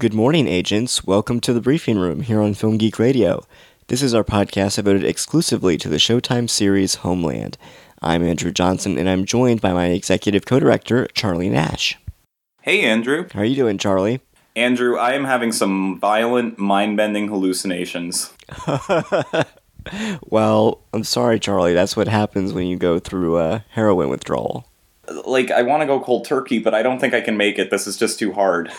Good morning, agents. Welcome to the briefing room here on Film Geek Radio. This is our podcast devoted exclusively to the Showtime series Homeland. I'm Andrew Johnson, and I'm joined by my executive co-director, Charlie Nash. Hey, Andrew. How are you doing, Charlie? Andrew, I am having some violent, mind bending hallucinations. well, I'm sorry, Charlie. That's what happens when you go through a heroin withdrawal. Like, I want to go cold turkey, but I don't think I can make it. This is just too hard.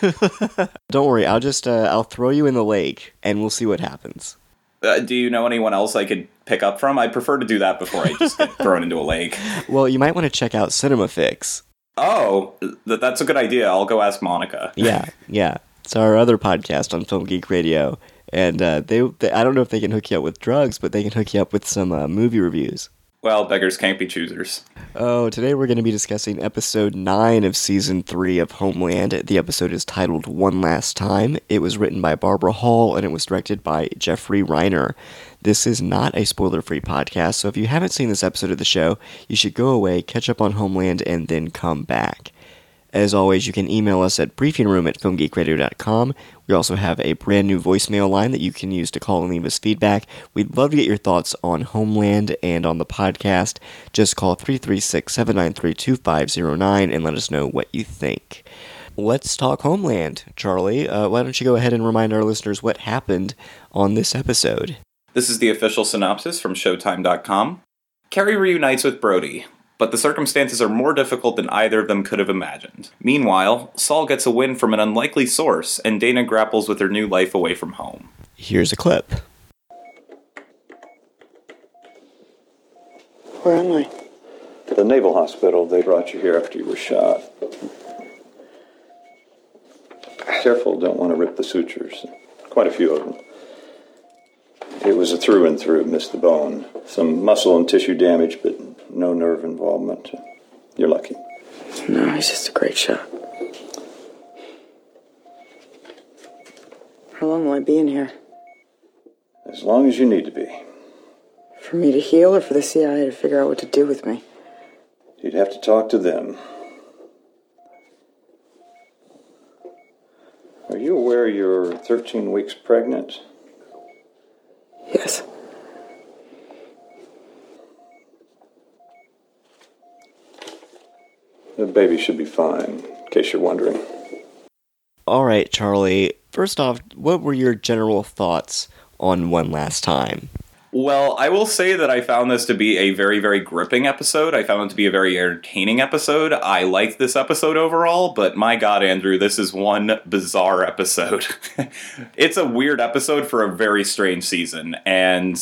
Don't worry. I'll just uh, I'll throw you in the lake, and we'll see what happens. Uh, do you know anyone else I could pick up from? I prefer to do that before I just get thrown into a lake. Well, you might want to check out Cinema Fix. Oh, th- that's a good idea. I'll go ask Monica. Yeah, yeah. It's our other podcast on Film Geek Radio, and uh, they, they I don't know if they can hook you up with drugs, but they can hook you up with some uh, movie reviews. Well, beggars can't be choosers. Oh, today we're going to be discussing episode 9 of season 3 of Homeland. The episode is titled One Last Time. It was written by Barbara Hall and it was directed by Jeffrey Reiner. This is not a spoiler free podcast, so if you haven't seen this episode of the show, you should go away, catch up on Homeland, and then come back. As always, you can email us at briefingroom at filmgeekradio.com. We also have a brand new voicemail line that you can use to call and leave us feedback. We'd love to get your thoughts on Homeland and on the podcast. Just call 336 793 2509 and let us know what you think. Let's talk Homeland. Charlie, uh, why don't you go ahead and remind our listeners what happened on this episode? This is the official synopsis from Showtime.com. Carrie reunites with Brody, but the circumstances are more difficult than either of them could have imagined. Meanwhile, Saul gets a win from an unlikely source, and Dana grapples with her new life away from home. Here's a clip. Where am I? The Naval Hospital. They brought you here after you were shot. Careful, don't want to rip the sutures. Quite a few of them. It was a through and through, missed the bone. Some muscle and tissue damage, but no nerve involvement. You're lucky. No, he's just a great shot. How long will I be in here? As long as you need to be. For me to heal or for the CIA to figure out what to do with me? You'd have to talk to them. Are you aware you're 13 weeks pregnant? Yes. The baby should be fine, in case you're wondering. All right, Charlie. First off, what were your general thoughts on One Last Time? Well, I will say that I found this to be a very, very gripping episode. I found it to be a very entertaining episode. I liked this episode overall, but my god, Andrew, this is one bizarre episode. it's a weird episode for a very strange season, and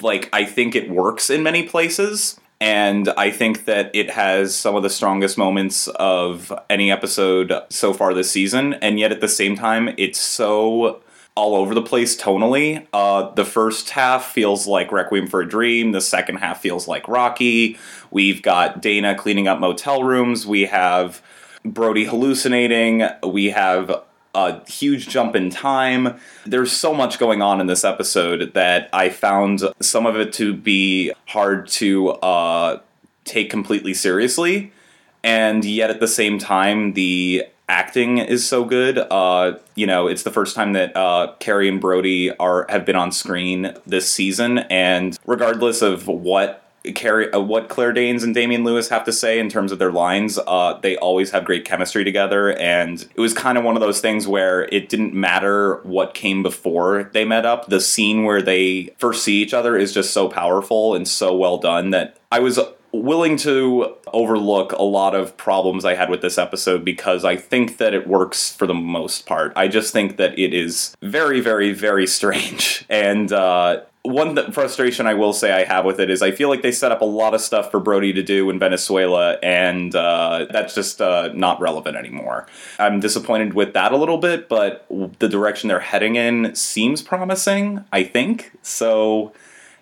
like I think it works in many places. And I think that it has some of the strongest moments of any episode so far this season, and yet at the same time, it's so all over the place tonally. Uh, the first half feels like Requiem for a Dream. The second half feels like Rocky. We've got Dana cleaning up motel rooms. We have Brody hallucinating. We have a huge jump in time. There's so much going on in this episode that I found some of it to be hard to uh, take completely seriously. And yet at the same time, the acting is so good. Uh, you know, it's the first time that uh, Carrie and Brody are have been on screen this season, and regardless of what Carrie, uh, what Claire Danes and Damian Lewis have to say in terms of their lines, uh, they always have great chemistry together, and it was kind of one of those things where it didn't matter what came before they met up. The scene where they first see each other is just so powerful and so well done that I was willing to overlook a lot of problems I had with this episode because I think that it works for the most part. I just think that it is very, very, very strange. And uh, one th- frustration I will say I have with it is I feel like they set up a lot of stuff for Brody to do in Venezuela, and uh, that's just uh, not relevant anymore. I'm disappointed with that a little bit, but the direction they're heading in seems promising. I think so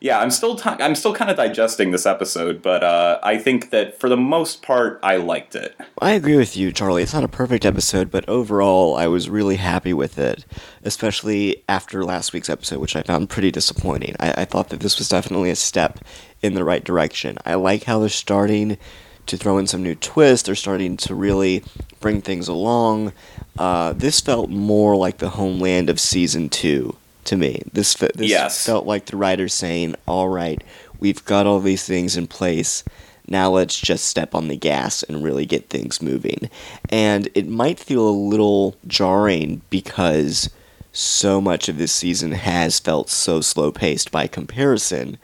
yeah, I'm still t- I'm still kind of digesting this episode, but uh, I think that for the most part, I liked it. I agree with you, Charlie. It's not a perfect episode, but overall, I was really happy with it, especially after last week's episode, which I found pretty disappointing. I, I thought that this was definitely a step in the right direction. I like how they're starting to throw in some new twists. They're starting to really bring things along. Uh, this felt more like the homeland of season two to me. This this yes. felt like the writer saying, "All right, we've got all these things in place. Now let's just step on the gas and really get things moving." And it might feel a little jarring because so much of this season has felt so slow paced by comparison.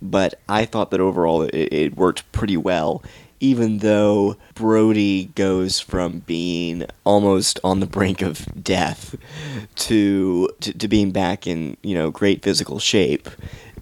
But I thought that overall it, it worked pretty well even though Brody goes from being almost on the brink of death to to, to being back in you know great physical shape.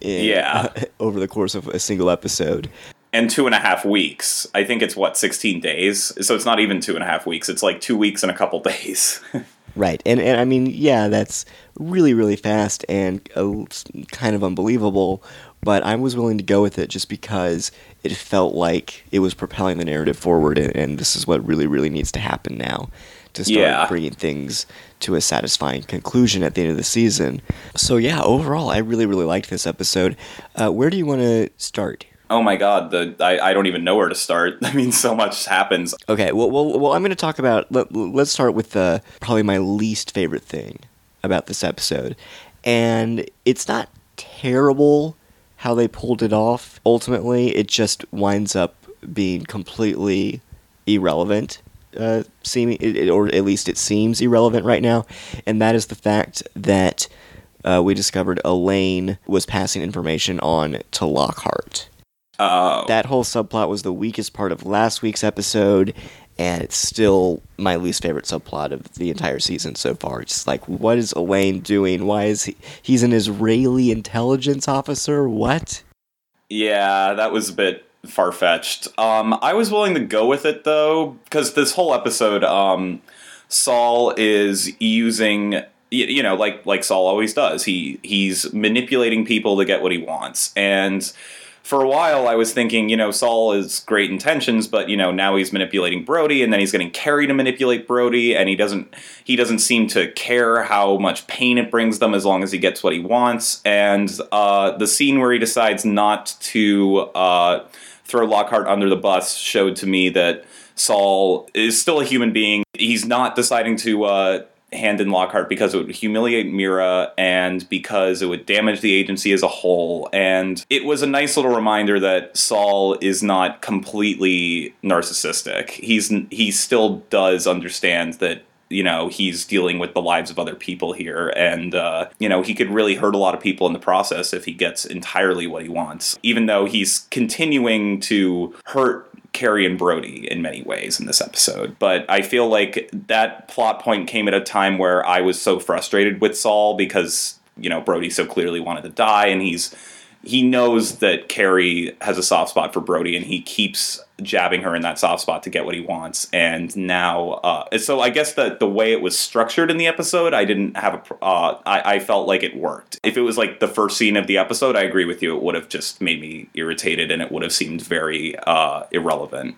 In, yeah. over the course of a single episode. And two and a half weeks. I think it's what sixteen days. So it's not even two and a half weeks. It's like two weeks and a couple days. right, and and I mean, yeah, that's really really fast and uh, kind of unbelievable but I was willing to go with it just because it felt like it was propelling the narrative forward, and, and this is what really, really needs to happen now to start yeah. bringing things to a satisfying conclusion at the end of the season. So yeah, overall, I really, really liked this episode. Uh, where do you want to start? Oh my god, the I, I don't even know where to start. I mean, so much happens. Okay, well, well, well I'm going to talk about. Let, let's start with the probably my least favorite thing about this episode, and it's not terrible how they pulled it off. Ultimately, it just winds up being completely irrelevant. Uh, seeming, it, or at least it seems irrelevant right now, and that is the fact that uh, we discovered Alain was passing information on to Lockhart. Oh. That whole subplot was the weakest part of last week's episode, and it's still my least favorite subplot of the entire season so far. It's like, what is Alain doing? Why is he? He's an Israeli intelligence officer. What? Yeah, that was a bit far fetched. Um, I was willing to go with it though, because this whole episode, um, Saul is using you know like like Saul always does. He he's manipulating people to get what he wants, and for a while I was thinking, you know, Saul is great intentions, but you know, now he's manipulating Brody and then he's getting Carrie to manipulate Brody and he doesn't he doesn't seem to care how much pain it brings them as long as he gets what he wants. And uh, the scene where he decides not to uh, throw Lockhart under the bus showed to me that Saul is still a human being. He's not deciding to uh, hand in Lockhart because it would humiliate Mira and because it would damage the agency as a whole. And it was a nice little reminder that Saul is not completely narcissistic. He's he still does understand that you know he's dealing with the lives of other people here and uh, you know he could really hurt a lot of people in the process if he gets entirely what he wants even though he's continuing to hurt Carrie and Brody in many ways in this episode. But I feel like that plot point came at a time where I was so frustrated with Saul because, you know, Brody so clearly wanted to die and he's he knows that Carrie has a soft spot for Brody, and he keeps jabbing her in that soft spot to get what he wants. And now, uh, so I guess that the way it was structured in the episode, I didn't have a. Uh, I, I felt like it worked. If it was like the first scene of the episode, I agree with you. It would have just made me irritated, and it would have seemed very uh, irrelevant.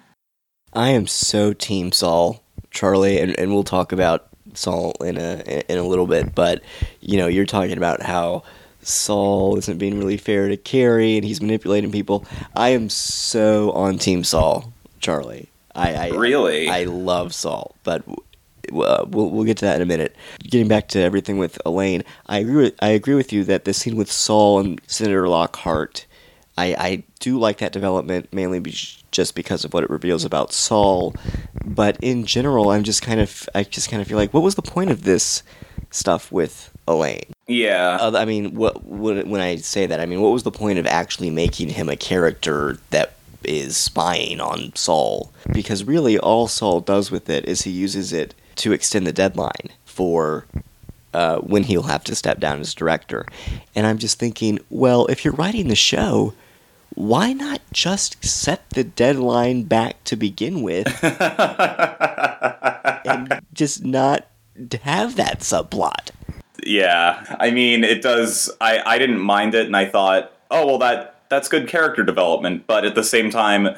I am so team Saul, Charlie, and, and we'll talk about Saul in a in a little bit. But you know, you're talking about how Saul isn't being really fair to Carrie and he's manipulating people. I am so on Team Saul, Charlie. I, I really I love Saul, but uh, we'll we'll get to that in a minute. Getting back to everything with Alain, I agree with I agree with you that the scene with Saul and Senator Lockhart, I I do like that development mainly just because of what it reveals about Saul, but in general, I'm just kind of I just kind of feel like what was the point of this stuff with Alain? Yeah. Uh, I mean, what, what, when I say that, I mean, what was the point of actually making him a character that is spying on Saul? Because really, all Saul does with it is he uses it to extend the deadline for uh, uh, when he'll have to step down as director. And I'm just thinking, well, if you're writing the show, why not just set the deadline back to begin with and just not have that subplot? Yeah, I mean, it does. I I didn't mind it, and I thought, oh well, that that's good character development. But at the same time,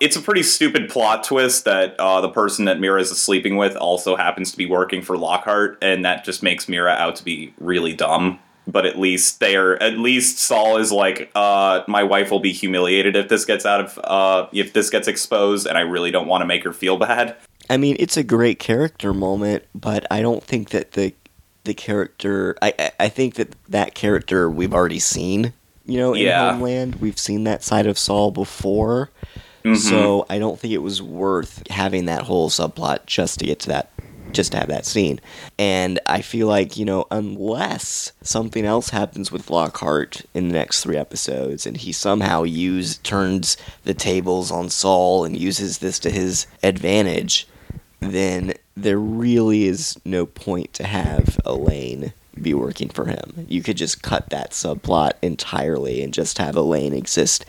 it's a pretty stupid plot twist that uh, the person that Mira is sleeping with also happens to be working for Lockhart, and that just makes Mira out to be really dumb. But at least they're at least Saul is like, uh, my wife will be humiliated if this gets out of uh, if this gets exposed, and I really don't want to make her feel bad. I mean, it's a great character moment, but I don't think that the the character. I I- think that that character we've already seen. You know, in Yeah. Homeland, we've seen that side of Saul before. Mm-hmm. So I don't think it was worth having that whole subplot just to get to that, just to have that scene. And I feel like you know, unless something else happens with Lockhart in the next three episodes, and he somehow use turns the tables on Saul and uses this to his advantage, then there really is no point to have Alain be working for him. You could just cut that subplot entirely and just have Alain exist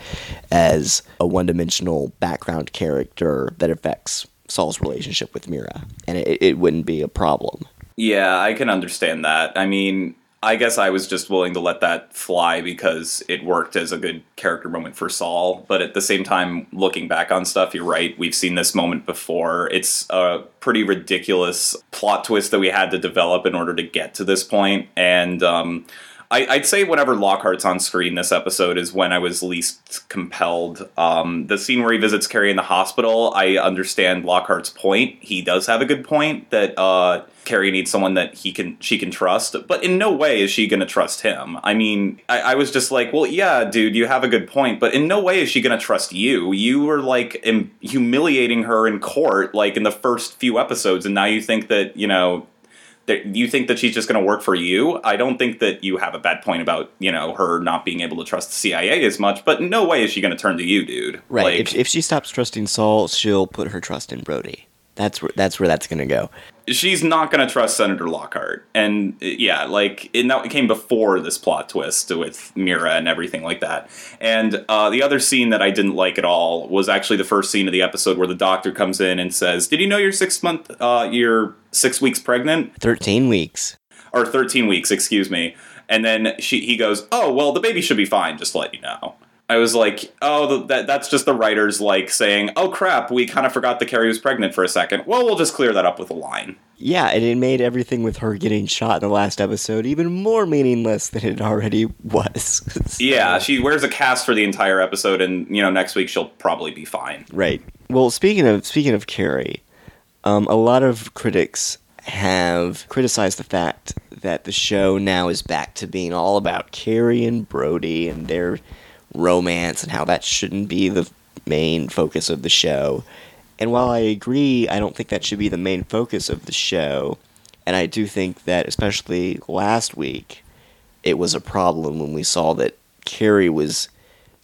as a one dimensional background character that affects Saul's relationship with Mira, and it, it wouldn't be a problem. Yeah, I can understand that. I mean, I guess I was just willing to let that fly because it worked as a good character moment for Saul. But at the same time, looking back on stuff, you're right. We've seen this moment before. It's a pretty ridiculous plot twist that we had to develop in order to get to this point. And um, I, I'd say whenever Lockhart's on screen this episode is when I was least compelled. Um, the scene where he visits Carrie in the hospital, I understand Lockhart's point. He does have a good point that uh, Carrie needs someone that he can she can trust, but in no way is she going to trust him. I mean, I, I was just like, well, yeah, dude, you have a good point, but in no way is she going to trust you. You were like em- humiliating her in court, like in the first few episodes, and now you think that you know you think that she's just going to work for you. I don't think that you have a bad point about you know her not being able to trust the CIA as much, but no way is she going to turn to you, dude. Right. Like, if, if she stops trusting Saul, she'll put her trust in Brody. That's where that's where that's gonna go. She's not going to trust Senator Lockhart. And yeah, like it, now, it came before this plot twist with Mira and everything like that. And uh, the other scene that I didn't like at all was actually the first scene of the episode where the doctor comes in and says, "Did you know you're six month, uh, you're six weeks pregnant Thirteen weeks. or thirteen weeks, excuse me?" And then she he goes, "Oh well, the baby should be fine. Just to let you know." I was like, oh, that that's just the writers like saying, oh crap, we kind of forgot that Carrie was pregnant for a second. Well, we'll just clear that up with a line. Yeah, and it made everything with her getting shot in the last episode even more meaningless than it already was. Yeah, she wears a cast for the entire episode, and you know next week she'll probably be fine. Right. Well, speaking of speaking of Carrie, um, a lot of critics have criticized the fact that the show now is back to being all about Carrie and Brody and their romance and how that shouldn't be the main focus of the show. And while I agree, I don't think that should be the main focus of the show. And I do think that, especially last week, it was a problem when we saw that Carrie was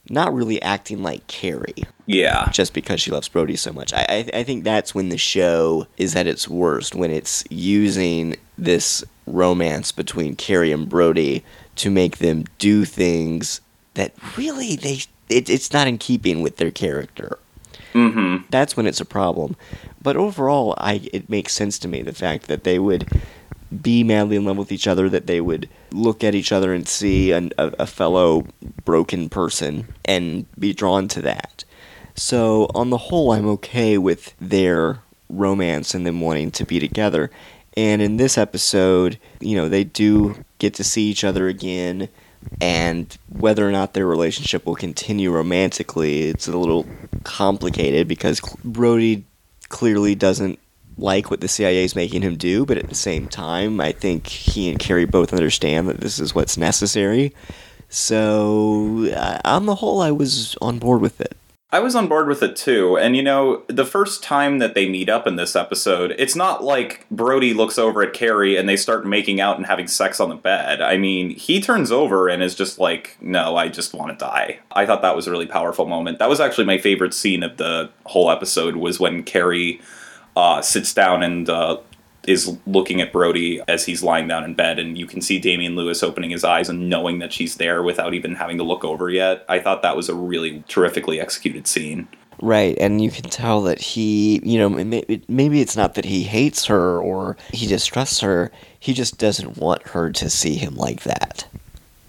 not really acting like Carrie Yeah, just because she loves Brody so much. I, I I think that's when the show is at its worst when it's using this romance between Carrie and Brody to make them do things that really they it, it's not in keeping with their character. mm-hmm. That's when it's a problem. But overall, I it makes sense to me the fact that they would be madly in love with each other, that they would look at each other and see an, a, a fellow broken person and be drawn to that. So, on the whole, I'm okay with their romance and them wanting to be together. And in this episode, you know, they do get to see each other again. And whether or not their relationship will continue romantically, it's a little complicated because Brody clearly doesn't like what the CIA is making him do, but at the same time, I think he and Carrie both understand that this is what's necessary. So, uh, on the whole, I was on board with it. I was on board with it too. And you know, the first time that they meet up in this episode, it's not like Brody looks over at Carrie and they start making out and having sex on the bed. I mean, he turns over and is just like, "No, I just want to die." I thought that was a really powerful moment. That was actually my favorite scene of the whole episode was when Carrie uh, sits down and uh, is looking at Brody as he's lying down in bed, and you can see Damian Lewis opening his eyes and knowing that she's there without even having to look over yet. I thought that was a really terrifically executed scene. Right, and you can tell that he, you know, maybe, maybe it's not that he hates her or he distrusts her, he just doesn't want her to see him like that.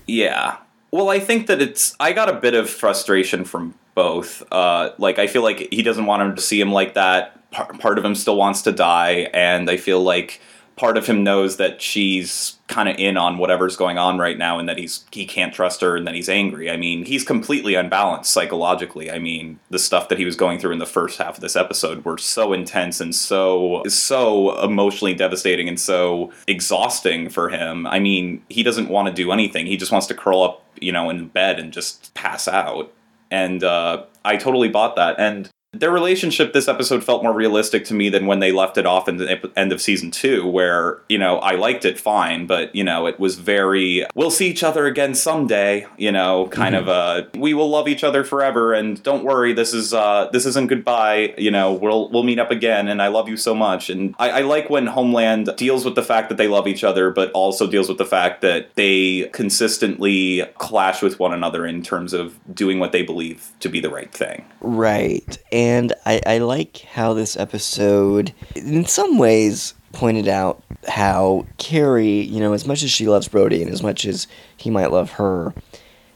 Yeah. Well, I think that it's. I got a bit of frustration from both. Uh, like, I feel like he doesn't want him to see him like that. Part, part of him still wants to die, and I feel like part of him knows that she's kind of in on whatever's going on right now and that he's he can't trust her and that he's angry. I mean, he's completely unbalanced psychologically. I mean, the stuff that he was going through in the first half of this episode were so intense and so so emotionally devastating and so exhausting for him. I mean, he doesn't want to do anything. He just wants to curl up, you know, in bed and just pass out. And uh, I totally bought that. And their relationship this episode felt more realistic to me than when they left it off in the end of season two, where, you know, I liked it fine, but, you know, it was very, we'll see each other again someday, you know, kind mm-hmm. of a, we will love each other forever, and don't worry, this is, uh, this isn't goodbye, you know, we'll, we'll meet up again, and I love you so much. And I, I like when Homeland deals with the fact that they love each other, but also deals with the fact that they consistently clash with one another in terms of doing what they believe to be the right thing. Right and I, I like how this episode, in some ways, pointed out how Carrie, you know, as much as she loves Brody and as much as he might love her,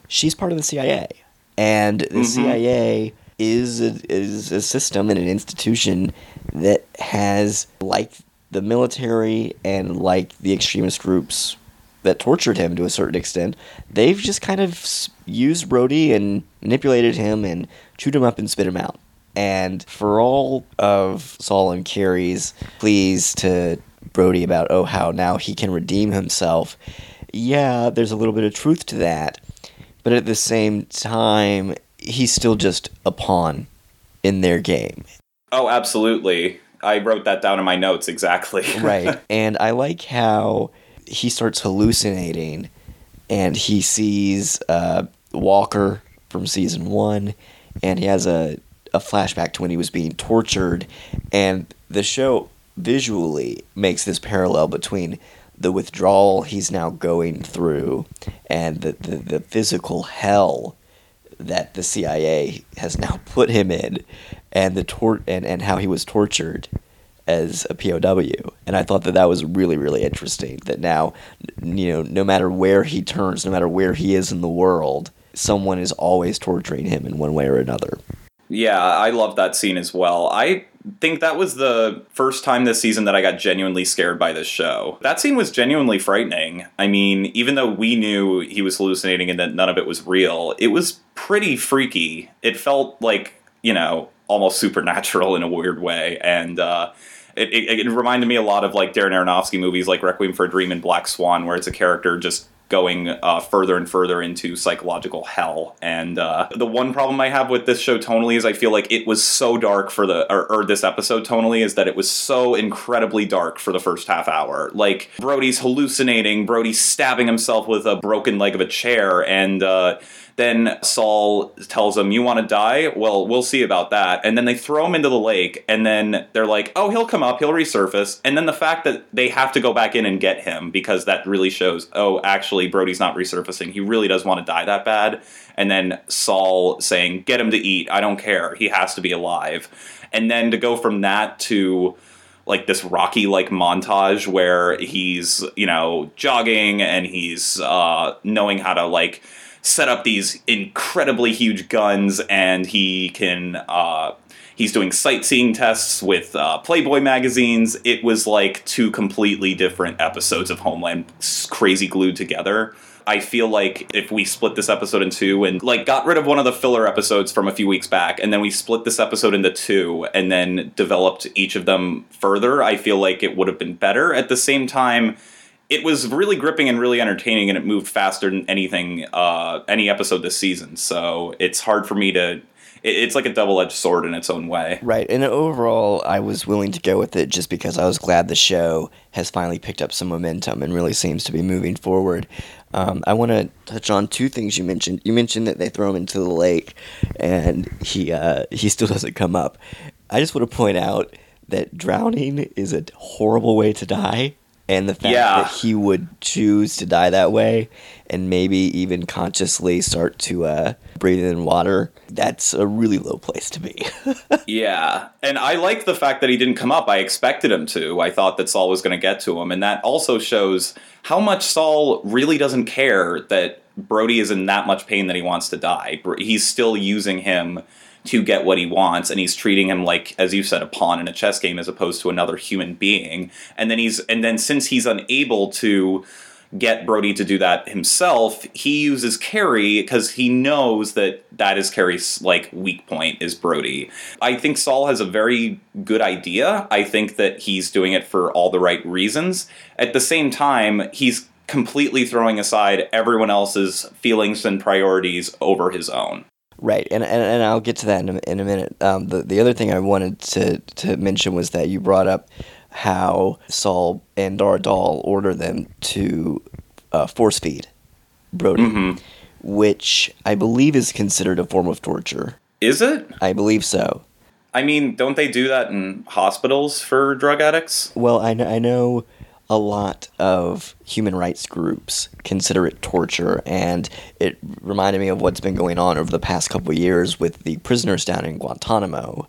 she's part of the CIA. And the mm-hmm. CIA is a, is a system and an institution that has, like the military and like the extremist groups that tortured him to a certain extent, they've just kind of used Brody and manipulated him and chewed him up and spit him out. And for all of Saul and Carrie's pleas to Brody about, oh, how now he can redeem himself, yeah, there's a little bit of truth to that. But at the same time, he's still just a pawn in their game. Oh, absolutely. I wrote that down in my notes exactly. right. And I like how he starts hallucinating and he sees uh, Walker from season one and he has a a flashback to when he was being tortured, and the show visually makes this parallel between the withdrawal he's now going through and the, the, the physical hell that the CIA has now put him in and the tor- and, and how he was tortured as a POW. And I thought that that was really, really interesting. That now, you know, no matter where he turns, no matter where he is in the world, someone is always torturing him in one way or another. Yeah, I love that scene as well. I think that was the first time this season that I got genuinely scared by this show. That scene was genuinely frightening. I mean, even though we knew he was hallucinating and that none of it was real, it was pretty freaky. It felt like, you know, almost supernatural in a weird way. And, uh, it, it, it, reminded me a lot of like Darren Aronofsky movies like Requiem for a Dream and Black Swan, where it's a character just going uh, further and further into psychological hell. And uh, the one problem I have with this show tonally is I feel like it was so dark for the, or, or, this episode tonally is that it was so incredibly dark for the first half hour. Like, Brody's hallucinating, Brody's stabbing himself with a broken leg of a chair, and, uh, then Saul tells him, You want to die? Well, we'll see about that. And then they throw him into the lake, and then they're like, Oh, he'll come up, he'll resurface. And then the fact that they have to go back in and get him because that really shows, oh, actually, Brody's not resurfacing. He really does want to die that bad. And then Saul saying, Get him to eat. I don't care. He has to be alive. And then to go from that to like this rocky like montage where he's you know jogging and he's uh knowing how to like set up these incredibly huge guns, and he can. Uh, he's doing sightseeing tests with uh, Playboy magazines. It was like two completely different episodes of Homeland, crazy glued together. I feel like if we split this episode in two and like got rid of one of the filler episodes from a few weeks back, and then we split this episode into two and then developed each of them further, I feel like it would have been better. At the same time, it was really gripping and really entertaining, and it moved faster than anything, uh, any episode this season. So it's hard for me to. it's like a double edged sword in its own way. Right, and overall, I was willing to go with it just because I was glad the show has finally picked up some momentum and really seems to be moving forward. Um, I want to touch on two things you mentioned. You mentioned that they throw him into the lake, and he uh, he still doesn't come up. I just want to point out that drowning is a horrible way to die, and the fact Yeah. that he would choose to die that way, and maybe even consciously start to uh, breathe in water, that's a really low place to be. Yeah, and I like the fact that he didn't come up. I expected him to. I thought that Saul was going to get to him, and that also shows how much Saul really doesn't care that Brody is in that much pain that he wants to die. He's still using him to get what he wants, and he's treating him like, as you said, a pawn in a chess game as opposed to another human being. And then he's, and then since he's unable to get Brody to do that himself, he uses Carrie because he knows that that is Carrie's like weak point is Brody. I think Saul has a very good idea. I think that he's doing it for all the right reasons. At the same time, he's completely throwing aside everyone else's feelings and priorities over his own. Right, and, and and I'll get to that in a, in a minute. Um, the the other thing I wanted to to mention was that you brought up how Saul and Dar Adal order them to uh, force feed Brody, which I believe is considered a form of torture. Is it? I believe so. I mean, don't they do that in hospitals for drug addicts? Well, I know, I know a lot of human rights groups consider it torture, and it reminded me of what's been going on over the past couple of years with the prisoners down in Guantanamo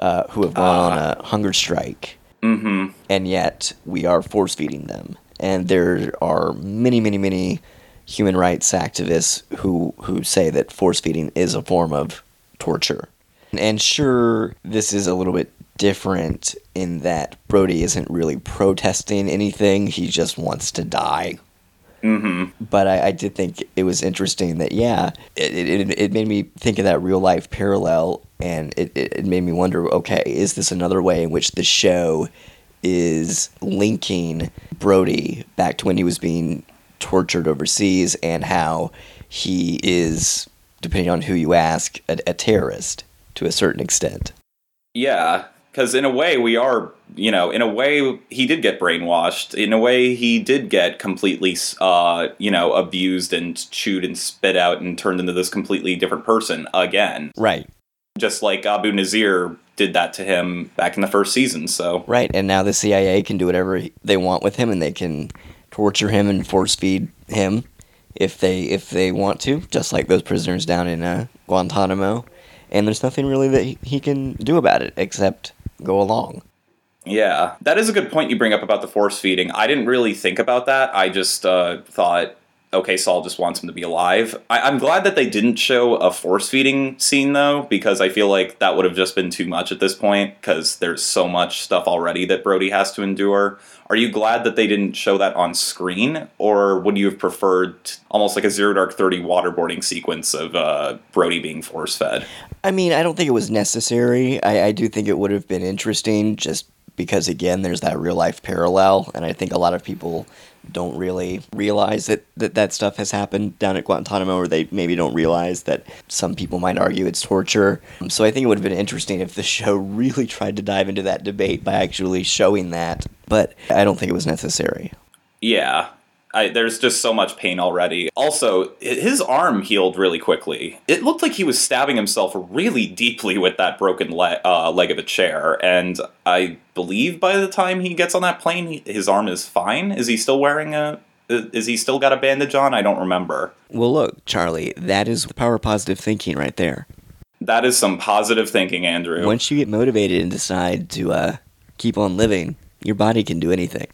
uh, who have gone on a hunger strike. Mm-hmm. And yet we are force feeding them. And there are many, many, many human rights activists who, who say that force feeding is a form of torture. And sure, this is a little bit different in that Brody isn't really protesting anything, he just wants to die. Mm-hmm. But I, I did think it was interesting that, yeah, it, it, it made me think of that real life parallel, and it, it, it made me wonder okay, is this another way in which the show is linking Brody back to when he was being tortured overseas and how he is, depending on who you ask, a, a terrorist to a certain extent. Yeah, because in a way we are, you know, in a way he did get brainwashed. In a way he did get completely, uh, you know, abused and chewed and spit out and turned into this completely different person again. Right. Just like Abu Nazir did that to him back in the first season. So Right, and now the CIA can do whatever they want with him, and they can torture him and force feed him if they if they want to, just like those prisoners down in uh, Guantanamo. And there's nothing really that he, he can do about it except go along. Yeah, that is a good point you bring up about the force feeding. I didn't really think about that. I just uh, thought, okay, Saul just wants him to be alive. I- I'm glad that they didn't show a force feeding scene though, because I feel like that would have just been too much at this point. Because there's so much stuff already that Brody has to endure. Are you glad that they didn't show that on screen, or would you have preferred almost like a Zero Dark Thirty waterboarding sequence of uh, Brody being force fed? I mean, I don't think it was necessary. I, I do think it would have been interesting just because, again, there's that real life parallel. And I think a lot of people don't really realize that, that that stuff has happened down at Guantanamo, or they maybe don't realize that some people might argue it's torture. Um, so I think it would have been interesting if the show really tried to dive into that debate by actually showing that. But I don't think it was necessary. Yeah. I, there's just so much pain already. Also, his arm healed really quickly. It looked like he was stabbing himself really deeply with that broken le- uh, leg of a chair, and I believe by the time he gets on that plane, he, his arm is fine. Is he still wearing a? Is he still got a bandage on? I don't remember. Well, look, Charlie, that is power positive thinking right there. That is some positive thinking, Andrew. Once you get motivated and decide to uh, keep on living, your body can do anything.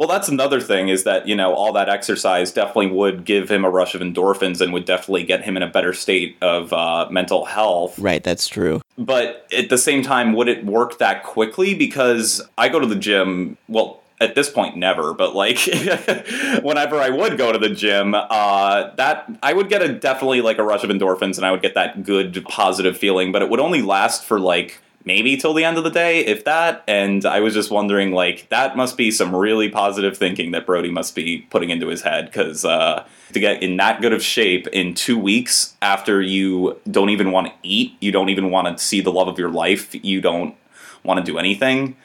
Well, that's another thing is that, you know, all that exercise definitely would give him a rush of endorphins and would definitely get him in a better state of uh, mental health. Right, that's true. But at the same time, would it work that quickly? Because I go to the gym, well, at this point, never, but like whenever I would go to the gym, uh, that I would get a definitely like a rush of endorphins and I would get that good positive feeling, but it would only last for like maybe till the end of the day, if that. And I was just wondering, like, that must be some really positive thinking that Brody must be putting into his head because uh, to get in that good of shape in two weeks after you don't even want to eat, you don't even want to see the love of your life, you don't want to do anything.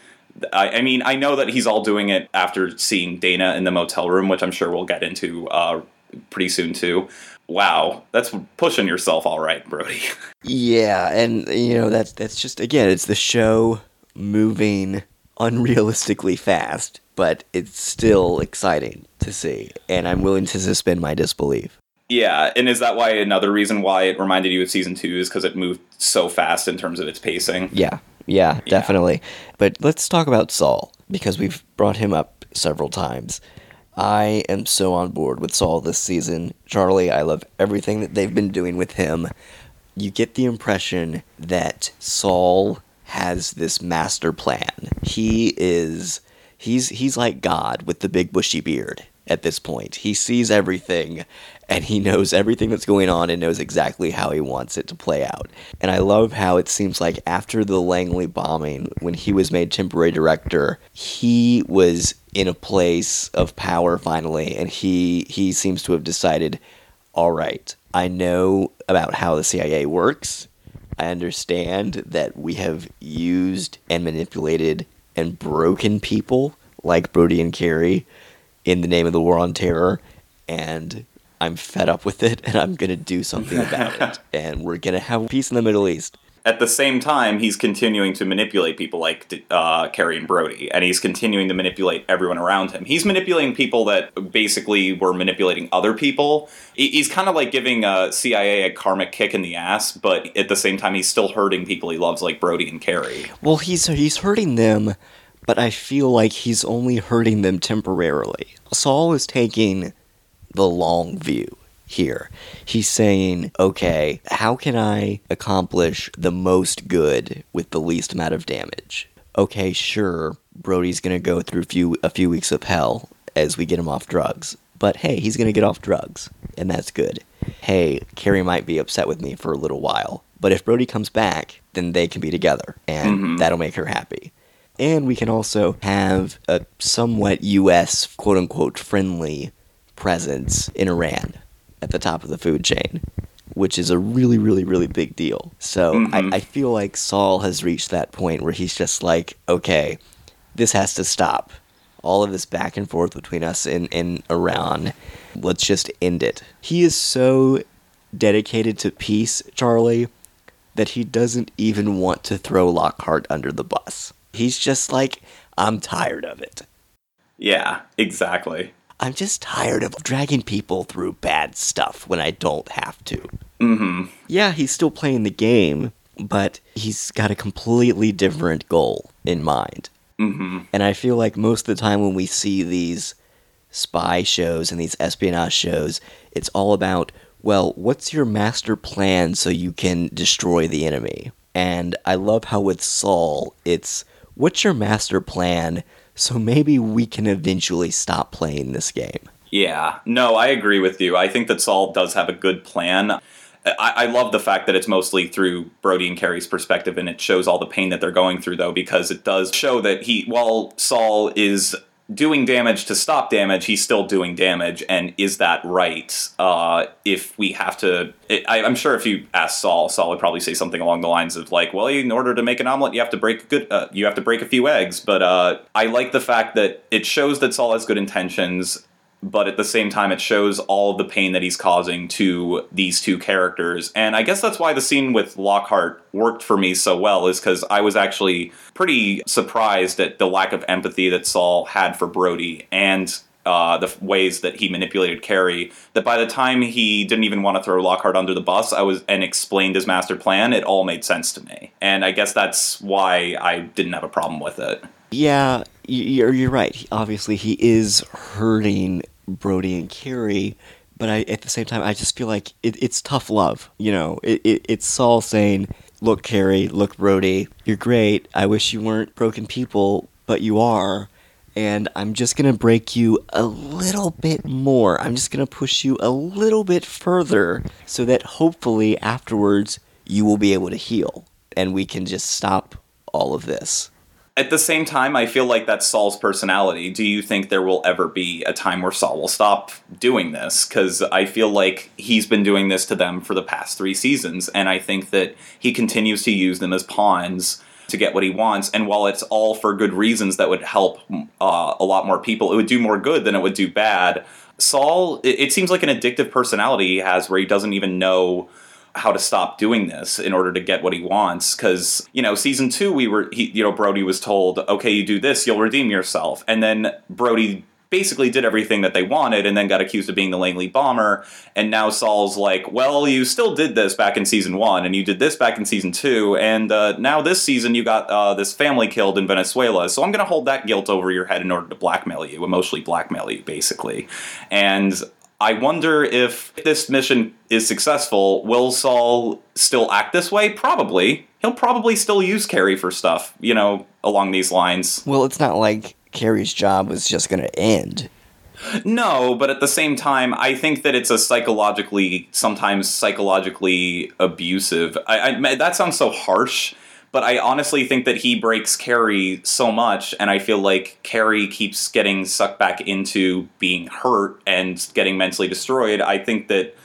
I, I mean, I know that he's all doing it after seeing Dana in the motel room, which I'm sure we'll get into uh, pretty soon too. Wow, that's pushing yourself, all right, Brody. Yeah, and you know that's that's just again, it's the show moving unrealistically fast, but it's still exciting to see, and I'm willing to suspend my disbelief. Yeah, and is that why another reason why it reminded you of season two is because it moved so fast in terms of its pacing? Yeah, yeah, definitely. But let's talk about Saul because we've brought him up several times. I am so on board with Saul this season. Charlie, I love everything that they've been doing with him. You get the impression that Saul has this master plan. He is he's he's like God with the big bushy beard at this point. He sees everything and he knows everything that's going on and knows exactly how he wants it to play out. And I love how it seems like after the Langley bombing, when he was made temporary director, he was in a place of power finally, and he he seems to have decided, all right, I know about how the CIA works. I understand that we have used and manipulated and broken people like Brody and Carrie in the name of the war on terror, and I'm fed up with it, and I'm gonna do something about it, and we're gonna have peace in the Middle East. At the same time, he's continuing to manipulate people like uh, Carrie and Brody, and he's continuing to manipulate everyone around him. He's manipulating people that basically were manipulating other people. He's kind of like giving uh, CIA a karmic kick in the ass, but at the same time, he's still hurting people he loves, like Brody and Carrie. Well, he's he's hurting them, but I feel like he's only hurting them temporarily. Saul is taking the long view here. He's saying, "Okay, how can I accomplish the most good with the least amount of damage?" Okay, sure, Brody's going to go through a few a few weeks of hell as we get him off drugs. But hey, he's going to get off drugs, and that's good. Hey, Carrie might be upset with me for a little while, but if Brody comes back, then they can be together, and mm-hmm. that'll make her happy. And we can also have a somewhat US quote unquote friendly presence in Iran at the top of the food chain, which is a really, really, really big deal. So I, mm-hmm. I feel like Saul has reached that point where he's just like, okay, this has to stop. All of this back and forth between us and, and Iran, let's just end it. He is so dedicated to peace, Charlie, that he doesn't even want to throw Lockhart under the bus. He's just like, I'm tired of it. Yeah, exactly. I'm just tired of dragging people through bad stuff when I don't have to. hmm Yeah, he's still playing the game, but he's got a completely different goal in mind. hmm And I feel like most of the time when we see these spy shows and these espionage shows, it's all about, well, what's your master plan so you can destroy the enemy? And I love how with Saul, it's what's your master plan so maybe we can eventually stop playing this game? Yeah, no, I agree with you. I think that Saul does have a good plan. I, I love the fact that it's mostly through Brody and Carrie's perspective, and it shows all the pain that they're going through, though, because it does show that he, while Saul is doing damage to stop damage, he's still doing damage, and is that right? Uh, if we have to, it, I, I'm sure if you ask Saul, Saul would probably say something along the lines of like, "Well, in order to make an omelet, you have to break good, uh, you have to break a few eggs." But uh, I like the fact that it shows that Saul has good intentions but at the same time it shows all the pain that he's causing to these two characters and i guess that's why the scene with lockhart worked for me so well is because i was actually pretty surprised at the lack of empathy that saul had for brody and uh, the ways that he manipulated Carrie, that by the time he didn't even want to throw Lockhart under the bus, I was and explained his master plan, it all made sense to me, and I guess that's why I didn't have a problem with it. Yeah, you're, you're right. Obviously, he is hurting Brody and Carrie, but I, at the same time, I just feel like it, it's tough love. You know, it, it, it's Saul saying, "Look, Carrie, look, Brody, you're great. I wish you weren't broken people, but you are." And I'm just gonna break you a little bit more. I'm just gonna push you a little bit further so that hopefully afterwards you will be able to heal and we can just stop all of this. At the same time, I feel like that's Saul's personality. Do you think there will ever be a time where Saul will stop doing this? Because I feel like he's been doing this to them for the past three seasons, and I think that he continues to use them as pawns to get what he wants. And while it's all for good reasons that would help uh, a lot more people, it would do more good than it would do bad. Saul, it, it seems like an addictive personality he has where he doesn't even know how to stop doing this in order to get what he wants. Because you know, season two, we were he, you know Brody was told, okay, you do this, you'll redeem yourself, and then Brody basically did everything that they wanted and then got accused of being the Langley bomber. And now Saul's like, well, you still did this back in season one, and you did this back in season two, and uh, now this season you got uh, this family killed in Venezuela. So I'm going to hold that guilt over your head in order to blackmail you, emotionally blackmail you, basically. And I wonder if this mission is successful, will Saul still act this way? Probably. He'll probably still use Carrie for stuff, you know, along these lines. Well, it's not like Carrie's job was just going to end. No, but at the same time, I think that it's a psychologically, sometimes psychologically abusive. I, I, that sounds so harsh, but I honestly think that he breaks Carrie so much, and I feel like Carrie keeps getting sucked back into being hurt and getting mentally destroyed. I think that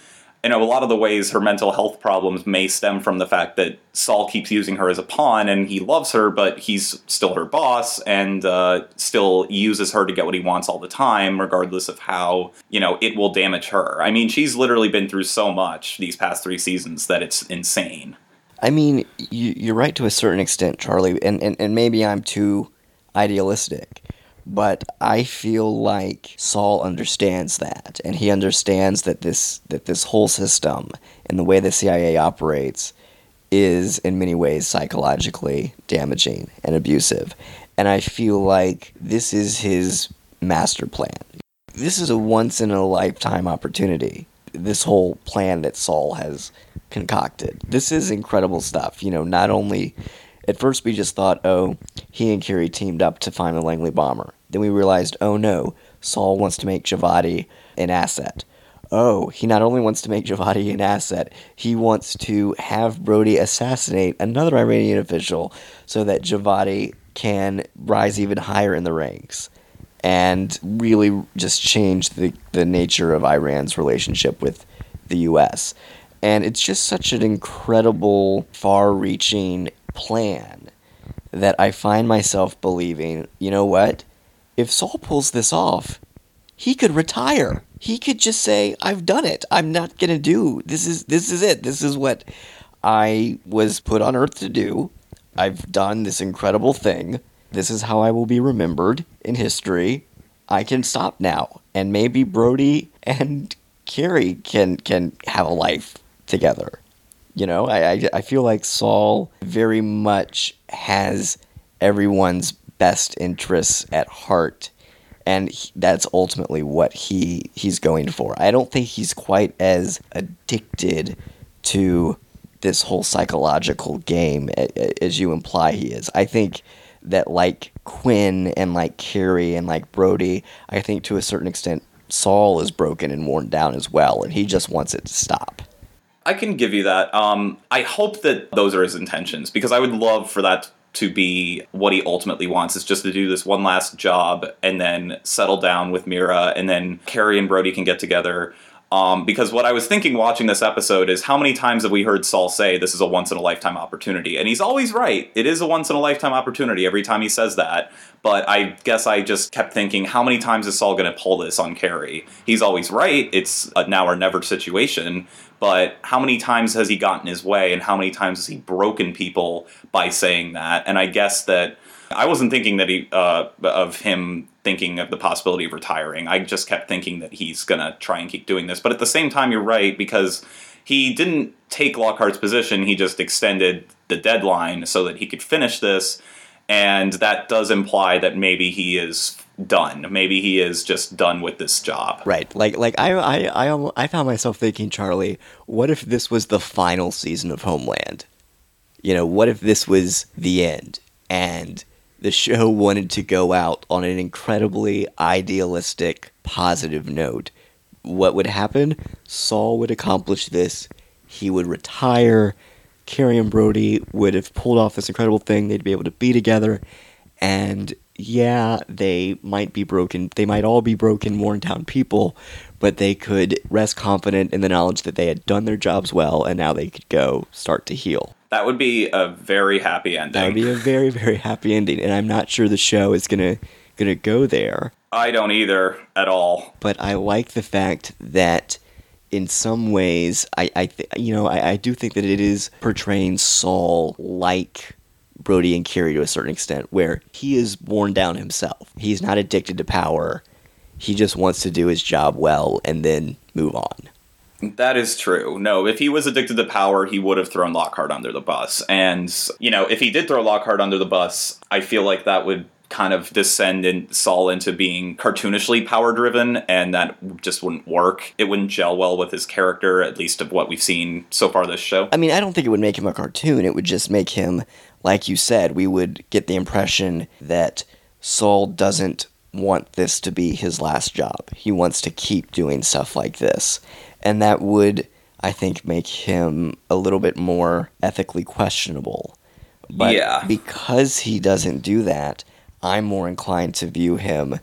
you know, a lot of the ways her mental health problems may stem from the fact that Saul keeps using her as a pawn and he loves her, but he's still her boss and uh, still uses her to get what he wants all the time, regardless of how, you know, it will damage her. I mean, she's literally been through so much these past three seasons that it's insane. I mean, you, are right to a certain extent, Charlie, and, and, and maybe I'm too idealistic but I feel like Saul understands that, and he understands that this that this whole system and the way the CIA operates is in many ways psychologically damaging and abusive. And I feel like this is his master plan. This is a once in a lifetime opportunity. This whole plan that Saul has concocted. This is incredible stuff. You know, not only at first, we just thought, oh, he and Carrie teamed up to find the Langley bomber. Then we realized, oh no, Saul wants to make Javadi an asset. Oh, he not only wants to make Javadi an asset, he wants to have Brody assassinate another Iranian official so that Javadi can rise even higher in the ranks and really just change the, the nature of Iran's relationship with the US. And it's just such an incredible, far reaching plan that I find myself believing, you know what? If Saul pulls this off, he could retire. He could just say, "I've done it. I'm not going to do. This is this is it. This is what I was put on earth to do. I've done this incredible thing. This is how I will be remembered in history. I can stop now." And maybe Brody and Carrie can can have a life together. You know, I, I, I feel like Saul very much has everyone's best interests at heart and he, that's ultimately what he he's going for. I don't think he's quite as addicted to this whole psychological game as you imply he is. I think that like Quinn and like Carrie and like Brody, I think to a certain extent Saul is broken and worn down as well, and he just wants it to stop. I can give you that. Um, I hope that those are his intentions because I would love for that to be what he ultimately wants is just to do this one last job and then settle down with Mira and then Carrie and Brody can get together. Um, because what I was thinking watching this episode is how many times have we heard Saul say this is a once in a lifetime opportunity? And he's always right. It is a once in a lifetime opportunity every time he says that. But I guess I just kept thinking, how many times is Saul going to pull this on Carrie? He's always right. It's a now or never situation but how many times has he gotten his way and how many times has he broken people by saying that and i guess that i wasn't thinking that he uh, of him thinking of the possibility of retiring i just kept thinking that he's gonna try and keep doing this but at the same time you're right because he didn't take lockhart's position he just extended the deadline so that he could finish this and that does imply that maybe he is done. Maybe he is just done with this job. Right. Like like I I I I found myself thinking, Charlie, what if this was the final season of Homeland? You know, what if this was the end and the show wanted to go out on an incredibly idealistic, positive note? What would happen? Saul would accomplish this. He would retire. Carrie and Brody would have pulled off this incredible thing. They'd be able to be together and yeah, they might be broken. They might all be broken, worn down people, but they could rest confident in the knowledge that they had done their jobs well and now they could go start to heal. That would be a very happy ending. That would be a very, very happy ending. And I'm not sure the show is going to gonna go there. I don't either at all. But I like the fact that in some ways, I, I th- you know, I, I do think that it is portraying Saul like Brody and Carrie to a certain extent, where he is worn down himself. He's not addicted to power. He just wants to do his job well and then move on. That is true. No, if he was addicted to power, he would have thrown Lockhart under the bus. And, you know, if he did throw Lockhart under the bus, I feel like that would kind of descend in Saul into being cartoonishly power driven, and that just wouldn't work. It wouldn't gel well with his character, at least of what we've seen so far this show. I mean, I don't think it would make him a cartoon. It would just make him, like you said, we would get the impression that Saul doesn't want this to be his last job. He wants to keep doing stuff like this. And that would, I think, make him a little bit more ethically questionable. But Yeah. because he doesn't do that, I'm more inclined to view him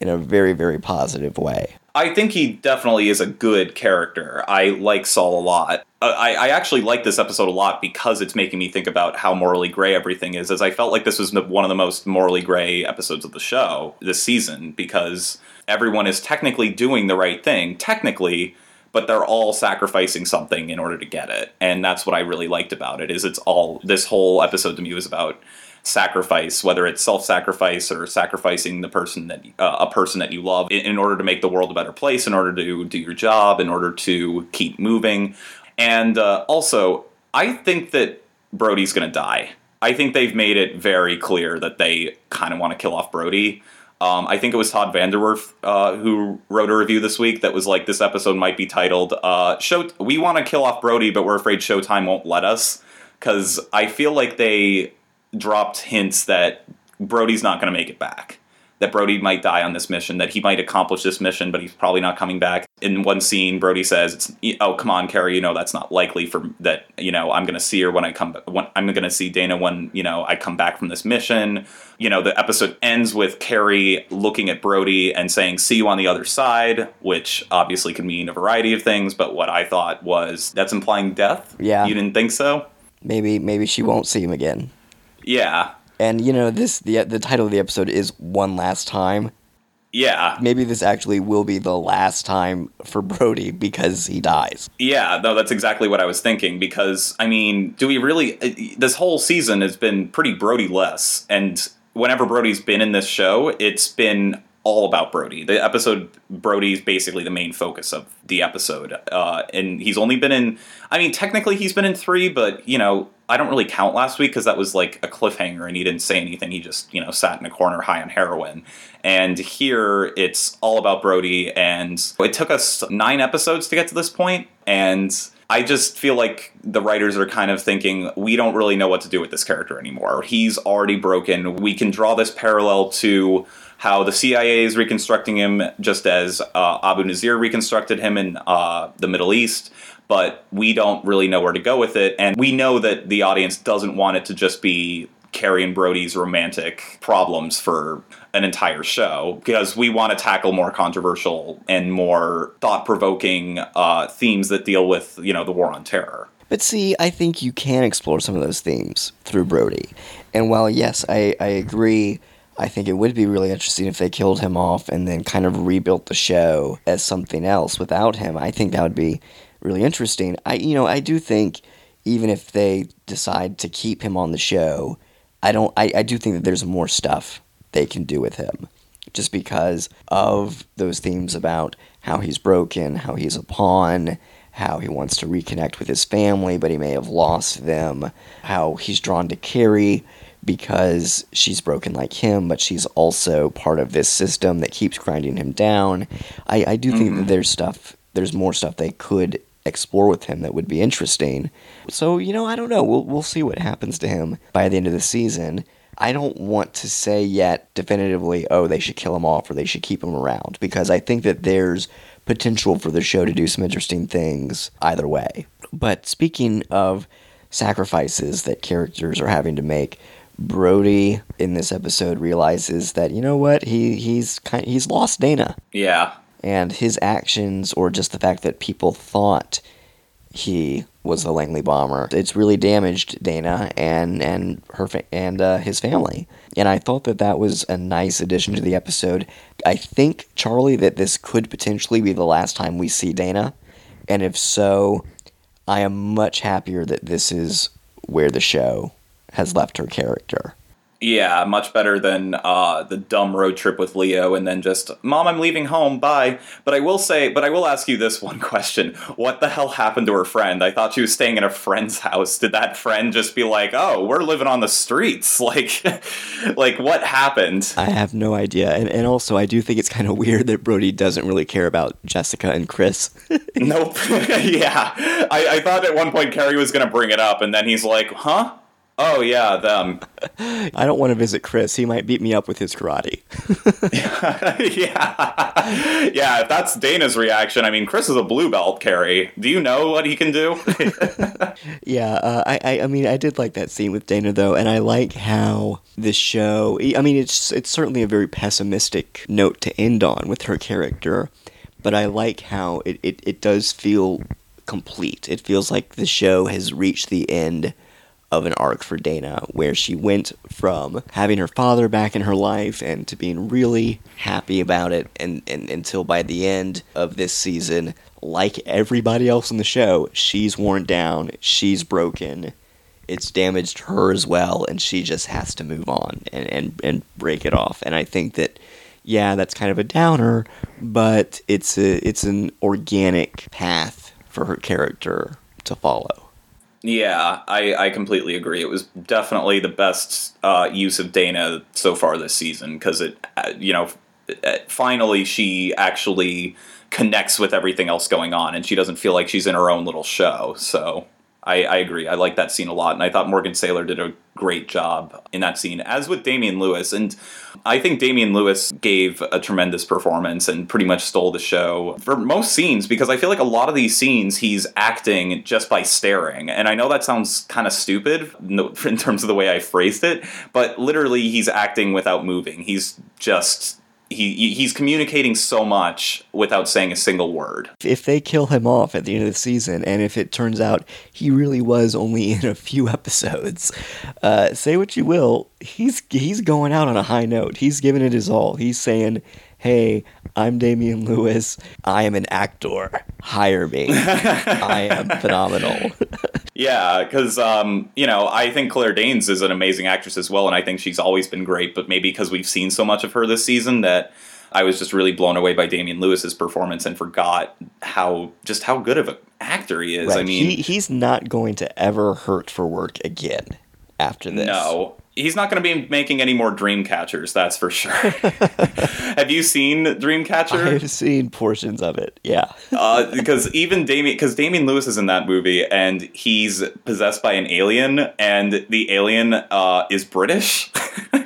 in a very, very positive way. I think he definitely is a good character. I like Saul a lot. Uh, I, I actually like this episode a lot because it's making me think about how morally gray everything is. As I felt like this was one of the most morally gray episodes of the show this season because everyone is technically doing the right thing, technically, but they're all sacrificing something in order to get it. And that's what I really liked about it. Is it's all this whole episode to me was about sacrifice, whether it's self-sacrifice or sacrificing the person that uh, a person that you love in, in order to make the world a better place, in order to do your job, in order to keep moving. And uh, also, I think that Brody's going to die. I think they've made it very clear that they kind of want to kill off Brody. Um, I think it was Todd VanDerWerff uh, who wrote a review this week that was like, "This episode might be titled uh, "Show." We want to kill off Brody, but we're afraid Showtime won't let us." Because I feel like they dropped hints that Brody's not going to make it back. That Brody might die on this mission, that he might accomplish this mission, but he's probably not coming back. In one scene, Brody says, it's, "Oh, come on, Carrie, you know that's not likely for that. You know, I'm going to see her when I come. When, I'm going to see Dana when you know I come back from this mission." You know, the episode ends with Carrie looking at Brody and saying, "See you on the other side," which obviously can mean a variety of things. But what I thought was that's implying death. Yeah. you didn't think so? Maybe maybe she won't see him again. Yeah, And you know, this the the title of the episode is One Last Time. yeah. Maybe this actually will be the last time for Brody because he dies. Yeah, no, that's exactly what I was thinking. Because I mean, do we really? uh, This whole season has been pretty Brody less, and whenever Brody's been in this show, it's been all about Brody. The episode Brody's basically the main focus of the episode, uh, and he's only been in. I mean, technically he's been in three, but you know, I don't really count last week because that was like a cliffhanger, and he didn't say anything. He just you know sat in a corner high on heroin. And here it's all about Brody, and it took us nine episodes to get to this point, and I just feel like the writers are kind of thinking we don't really know what to do with this character anymore. He's already broken. We can draw this parallel to how the CIA is reconstructing him, just as uh, Abu Nazir reconstructed him in uh, the Middle East. But we don't really know where to go with it, and we know that the audience doesn't want it to just be Carrie and Brody's romantic problems for an entire show because we want to tackle more controversial and more thought-provoking uh, themes that deal with you know the war on terror. But see, I think you can explore some of those themes through Brody. And while yes, I, I agree, I think it would be really interesting if they killed him off and then kind of rebuilt the show as something else without him. I think that would be really interesting. I you know, I do think even if they decide to keep him on the show, I don't I, I do think that there's more stuff they can do with him. Just because of those themes about how he's broken, how he's a pawn, how he wants to reconnect with his family, but he may have lost them, how he's drawn to Carrie because she's broken like him, but she's also part of this system that keeps grinding him down. I, I do think that mm-hmm. there's stuff, there's more stuff they could explore with him that would be interesting. So, you know, I don't know. We'll, we'll see what happens to him by the end of the season. I don't want to say yet definitively, oh, they should kill him off or they should keep him around because I think that there's potential for the show to do some interesting things either way. But speaking of sacrifices that characters are having to make, Brody in this episode realizes that you know what he he's kind he's lost Dana Yeah, and his actions or just the fact that people thought he was the Langley bomber. It's really damaged Dana and and her fa- and uh, his family. And I thought that that was a nice addition to the episode. I think Charlie that this could potentially be the last time we see Dana. And if so, I am much happier that this is where the show has left her character. Yeah, much better than uh, the dumb road trip with Leo and then just, Mom, I'm leaving home, bye. But I will say, but I will ask you this one question. What the hell happened to her friend? I thought she was staying in a friend's house. Did that friend just be like, oh, we're living on the streets? Like, like what happened? I have no idea. And, and also, I do think it's kind of weird that Brody doesn't really care about Jessica and Chris. nope. yeah. I, I thought at one point Carrie was going to bring it up, and then he's like, huh? Oh yeah, them. I don't want to visit Chris. He might beat me up with his karate. yeah, yeah. If that's Dana's reaction, I mean, Chris is a blue belt. Carrie, do you know what he can do? yeah, uh, I, I, I mean, I did like that scene with Dana though, and I like how the show. I mean, it's it's certainly a very pessimistic note to end on with her character, but I like how it, it, it does feel complete. It feels like the show has reached the end of an arc for Dana where she went from having her father back in her life and to being really happy about it and, and until by the end of this season like everybody else in the show she's worn down she's broken it's damaged her as well and she just has to move on and, and, and break it off. And i think that yeah that's kind of a downer but it's a it's an organic path for her character to follow yeah, I, I completely agree. It was definitely the best uh, use of Dana so far this season because it, uh, you know, uh, finally she actually connects with everything else going on and she doesn't feel like she's in her own little show. So I, I agree. I like that scene a lot, and I thought Morgan Saylor did a great job in that scene, as with Damian Lewis. And I think Damian Lewis gave a tremendous performance and pretty much stole the show for most scenes because I feel like a lot of these scenes he's acting just by staring. And I know that sounds kind of stupid in terms of the way I phrased it, but literally he's acting without moving. He's just he he's communicating so much without saying a single word. If they kill him off at the end of the season, and if it turns out he really was only in a few episodes, uh, say what you will, he's he's going out on a high note. He's giving it his all. He's saying, "Hey, I'm Damian Lewis. I am an actor. Hire me. I am phenomenal." Yeah, because um, you know I think Claire Danes is an amazing actress as well, and I think she's always been great. But maybe because we've seen so much of her this season that I was just really blown away by Damian Lewis's performance and forgot how just how good of an actor he is. Right. I mean, he, he's not going to ever hurt for work again after this. No, he's not going to be making any more dream catchers that's for sure. Have you seen dreamcatcher? I've seen portions of it yeah. Uh, because even damian because damian lewis is in that movie and he's possessed by an alien and the alien uh, is british.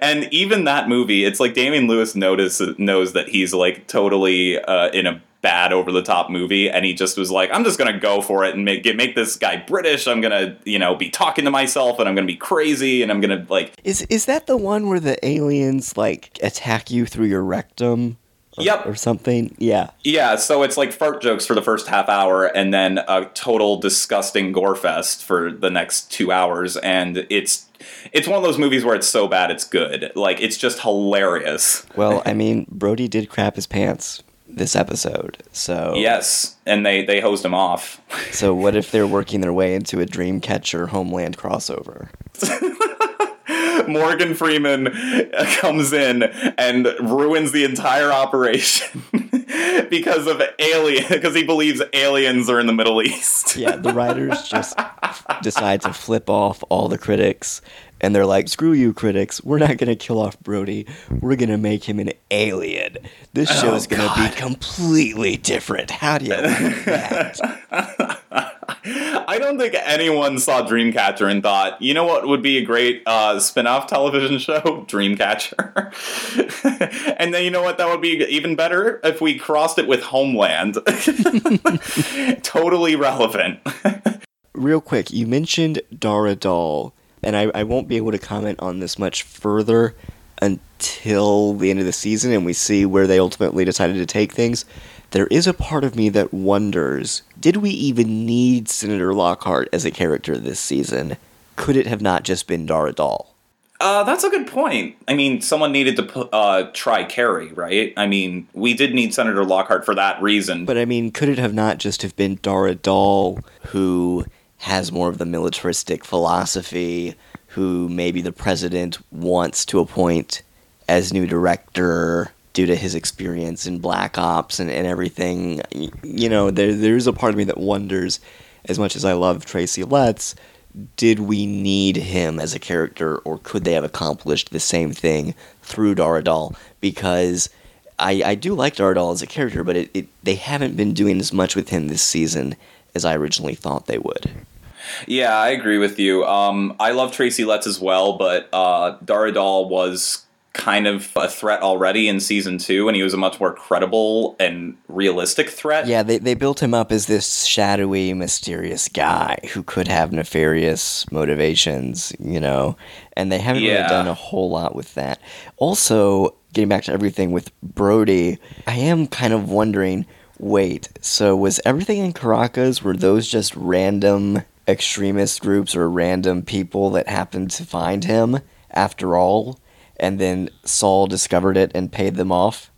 And even that movie it's like damian lewis notice, knows that he's like totally uh, in a bad over the top movie and he just was like i'm just gonna go for it and make get, make this guy british. I'm gonna you know be talking to myself and i'm gonna be crazy and i'm gonna like is is that the one where the aliens like attack you through your rectum? Or, yep. or something? Yeah. Yeah so it's like fart jokes for the first half hour and then a total disgusting gore fest for the next two hours and it's it's one of those movies where it's so bad it's good. Like it's just hilarious. Well i mean brody did crap his pants this episode. So yes, and they they hosed him off. so what if they're working their way into a Dreamcatcher Homeland crossover? Morgan Freeman comes in and ruins the entire operation because of alien because he believes aliens are in the Middle East. yeah, the writers just decide to flip off all the critics and they're like, "Screw you, critics! We're not gonna kill off Brody. We're gonna make him an alien. This show oh, is gonna God. be completely different." How do you like that? I don't think anyone saw Dreamcatcher and thought, you know what would be a great uh, spin off television show? Dreamcatcher. and then you know what? That would be even better if we crossed it with Homeland. totally relevant. Real quick, you mentioned Dar Adal and I, I won't be able to comment on this much further until the end of the season and we see where they ultimately decided to take things. There is a part of me that wonders did we even need Senator Lockhart as a character this season? Could it have not just been Dar Adal? Uh, that's a good point. I mean, someone needed to uh, try Carrie, right? I mean, we did need Senator Lockhart for that reason. But I mean, could it have not just have been Dar Adal who has more of the militaristic philosophy, who maybe the president wants to appoint as new director due to his experience in Black Ops and, and everything? You know, there there's a part of me that wonders, as much as I love Tracy Letts, did we need him as a character, or could they have accomplished the same thing through Dar Adal? Because I, I do like Dar Adal as a character, but it, it, they haven't been doing as much with him this season as I originally thought they would. Yeah, I agree with you. Um, I love Tracy Letts as well, but uh, was kind of a threat already in season two, and he was a much more credible and realistic threat. Yeah, they, they built him up as this shadowy, mysterious guy who could have nefarious motivations, you know, and they haven't really done a whole lot with that. Also, getting back to everything with Brody, I am kind of wondering wait, so was everything in Caracas, were those just random extremist groups or random people that happened to find him after all? And then Saul discovered it and paid them off?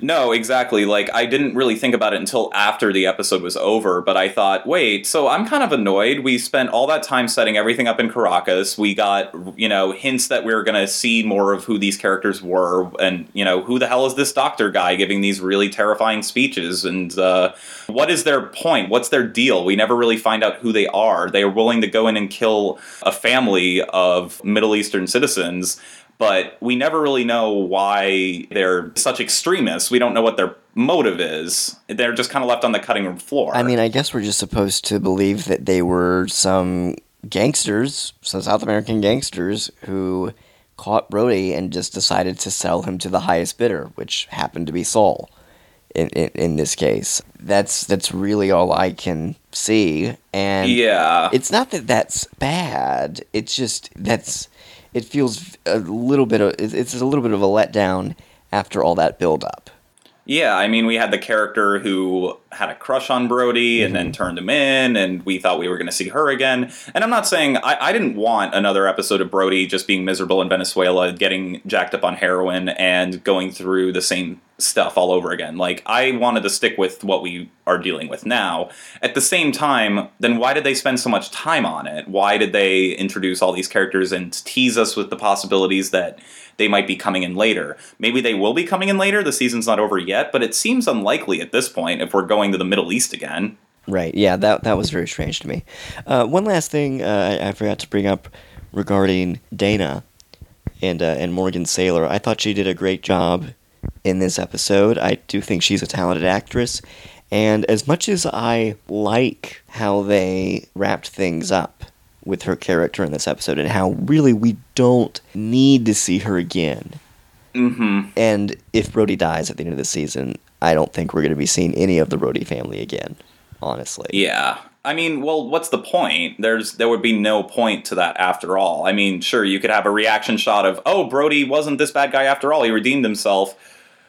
No, exactly. Like I didn't really think about it until after the episode was over, but I thought, wait, so I'm kind of annoyed. We spent all that time setting everything up in Caracas. We got, you know, hints that we were going to see more of who these characters were and, you know, who the hell is this doctor guy giving these really terrifying speeches and uh, what is their point? What's their deal? We never really find out who they are. They are willing to go in and kill a family of Middle Eastern citizens but we never really know why they're such extremists. We don't know what their motive is. They're just kind of left on the cutting room floor. I mean, I guess we're just supposed to believe that they were some gangsters, some South American gangsters who caught Brody and just decided to sell him to the highest bidder, which happened to be Saul. In, in, in this case, that's that's really all I can see, and yeah, it's not that that's bad. It's just that's it feels a little bit of it's a little bit of a letdown after all that build up. Yeah, I mean, we had the character who had a crush on Brody and Mm-hmm. then turned him in, and we thought we were going to see her again. And I'm not saying I, I didn't want another episode of Brody just being miserable in Venezuela, getting jacked up on heroin, and going through the same stuff all over again. Like, I wanted to stick with what we are dealing with now. At the same time, then why did they spend so much time on it? Why did they introduce all these characters and tease us with the possibilities that they might be coming in later. Maybe they will be coming in later. The season's not over yet, but it seems unlikely at this point if we're going to the Middle East again. Right. Yeah. That that was very strange to me. Uh, one last thing uh, I, forgot to bring up regarding Dana and uh, and Morgan Saylor. I thought she did a great job in this episode. I do think she's a talented actress, and as much as I like how they wrapped things up with her character in this episode and how really we don't need to see her again. Mm-hmm. And if Brody dies at the end of the season, I don't think we're going to be seeing any of the Brody family again. Honestly. Yeah. I mean, well, what's the point? There's there would be no point to that after all. I mean, sure, you could have a reaction shot of, "Oh, Brody wasn't this bad guy after all. He redeemed himself."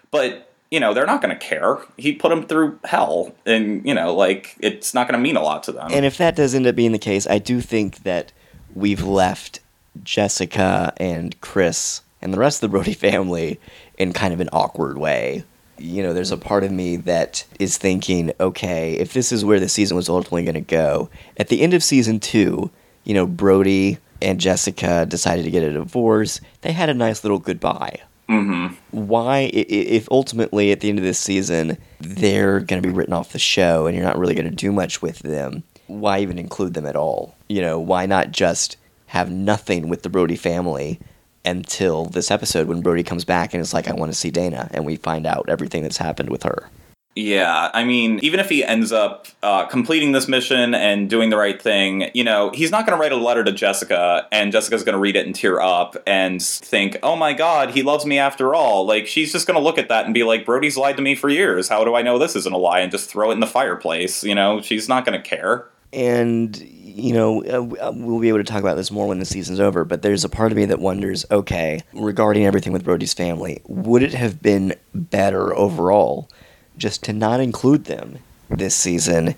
But, you know, they're not going to care. He put him through hell and, you know, like it's not going to mean a lot to them. And if that does end up being the case, I do think that we've left Jessica and Chris and the rest of the Brody family in kind of an awkward way. You know, there's a part of me that is thinking, okay, if this is where the season was ultimately going to go, at the end of season two, you know, Brody and Jessica decided to get a divorce. They had a nice little goodbye. Mm-hmm. Why, if ultimately at the end of this season they're going to be written off the show and you're not really going to do much with them, why even include them at all? You know, why not just have nothing with the Brody family until this episode when Brody comes back and is like, I want to see Dana, and we find out everything that's happened with her. Yeah, I mean, even if he ends up uh, completing this mission and doing the right thing, you know, he's not going to write a letter to Jessica, and Jessica's going to read it and tear up and think, "Oh my God, he loves me after all." Like she's just going to look at that and be like, "Brody's lied to me for years. How do I know this isn't a lie?" And just throw it in the fireplace. You know, she's not going to care. And, you know, uh, we'll be able to talk about this more when the season's over, but there's a part of me that wonders okay, regarding everything with Brody's family, would it have been better overall just to not include them this season?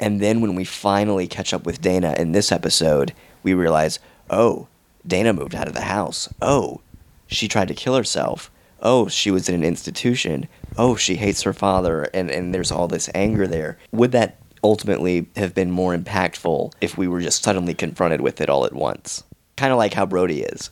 And then when we finally catch up with Dana in this episode, we realize, oh, Dana moved out of the house. Oh, she tried to kill herself. Oh, she was in an institution. Oh, she hates her father, and, and there's all this anger there. Would that ultimately have been more impactful if we were just suddenly confronted with it all at once? Kind of like how Brody is.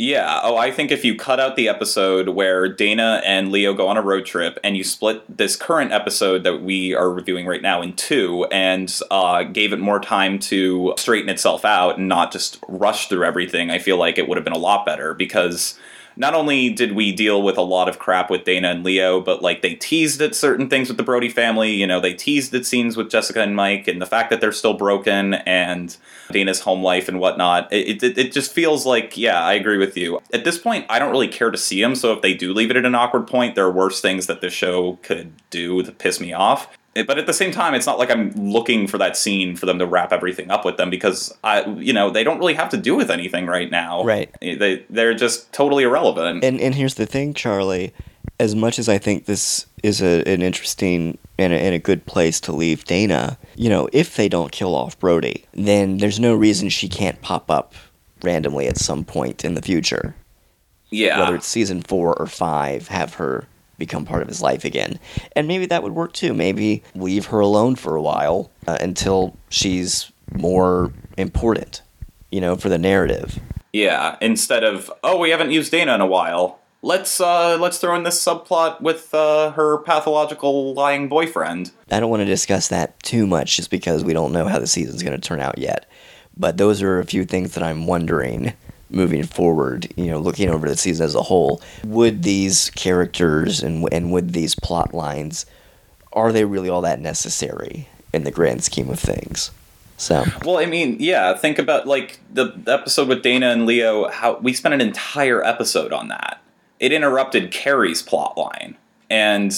Yeah. Oh, I think if you cut out the episode where Dana and Leo go on a road trip and you split this current episode that we are reviewing right now in two and uh, gave it more time to straighten itself out and not just rush through everything, I feel like it would have been a lot better because not only did we deal with a lot of crap with Dana and Leo, but like they teased at certain things with the Brody family. You know, they teased at scenes with Jessica and Mike, and the fact that they're still broken and Dana's home life and whatnot. It, it, it just feels like, yeah, I agree with you. At this point, I don't really care to see them. So if they do leave it at an awkward point, there are worse things that the show could do to piss me off but at the same time, it's not like I'm looking for that scene for them to wrap everything up with them because I, you know, they don't really have to do with anything right now. Right. Eh, they they're just totally irrelevant. And and here's the thing, Charlie. As much as I think this is a, an interesting and a, and a good place to leave Dana, you know, if they don't kill off Brody, then there's no reason she can't pop up randomly at some point in the future. Yeah. Whether it's season four or five, have her become part of his life again. And maybe that would work too. Maybe leave her alone for a while uh, until she's more important, you know, for the narrative. Yeah, instead of oh, we haven't used Dana in a while. Let's uh let's throw in this subplot with uh, her pathological lying boyfriend. I don't want to discuss that too much just because we don't know how the season's going to turn out yet. But those are a few things that I'm wondering moving forward, you know, looking over the season as a whole, would these characters and and would these plot lines are they really all that necessary in the grand scheme of things? So Well, I mean, yeah, think about like the, the episode with Dana and Leo, how we spent an entire episode on that. It interrupted Carrie's plot line. And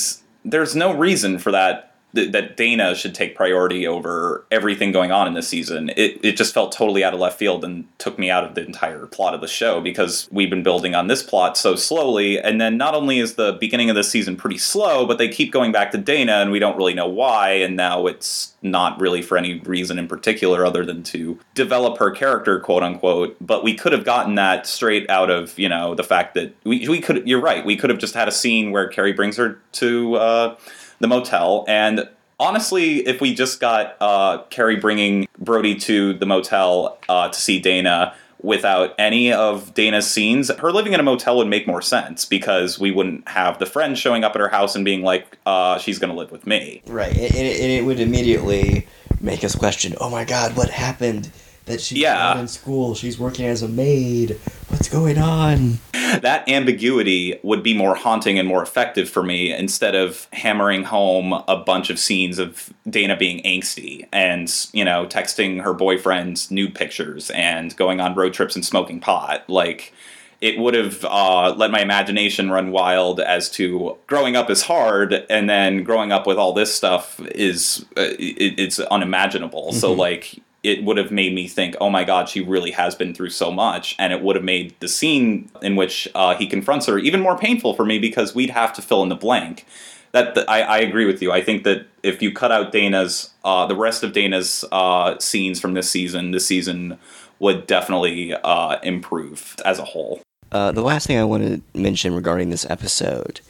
there's no reason for that th- that Dana should take priority over everything going on in this season. It it just felt totally out of left field and took me out of the entire plot of the show because we've been building on this plot so slowly. And then not only is the beginning of this season pretty slow, but they keep going back to Dana and we don't really know why. And now it's not really for any reason in particular other than to develop her character, quote unquote. But we could have gotten that straight out of you know the fact that we we could. You're right. We could have just had a scene where Carrie brings her to. Uh, the motel. And honestly, if we just got uh, Carrie bringing Brody to the motel uh, to see Dana without any of Dana's scenes, her living in a motel would make more sense because we wouldn't have the friend showing up at her house and being like, uh, she's going to live with me. Right. And it, it would immediately make us question oh my God, what happened? That she's Yeah. not in school. She's working as a maid. What's going on? that ambiguity would be more haunting and more effective for me instead of hammering home a bunch of scenes of Dana being angsty and, you know, texting her boyfriend nude pictures and going on road trips and smoking pot. Like, it would have uh, let my imagination run wild as to growing up is hard and then growing up with all this stuff is uh, it, it's unimaginable so like it would have made me think oh my god she really has been through so much and it would have made the scene in which uh, he confronts her even more painful for me because we'd have to fill in the blank that th- I, I agree with you. I think that if you cut out Dana's, uh, the rest of Dana's uh, scenes from this season, this season would definitely uh, improve as a whole. Uh, the last thing I want to mention regarding this episode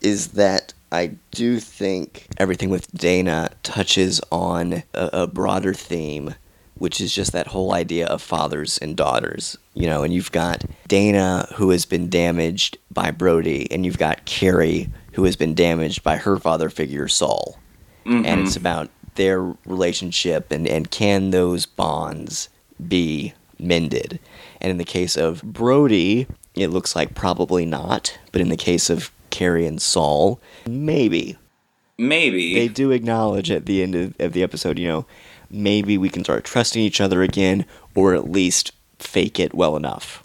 is that I do think everything with Dana touches on a, a broader theme, which is just that whole idea of fathers and daughters. You know, and you've got Dana who has been damaged by Brody, and you've got Carrie who has been damaged by her father figure, Saul. And it's mm-hmm. about their relationship and, and can those bonds be mended. And in the case of Brody, it looks like probably not. But in the case of Carrie and Saul, maybe. Maybe They do acknowledge at the end of, of the episode, you know, maybe we can start trusting each other again, or at least fake it well enough.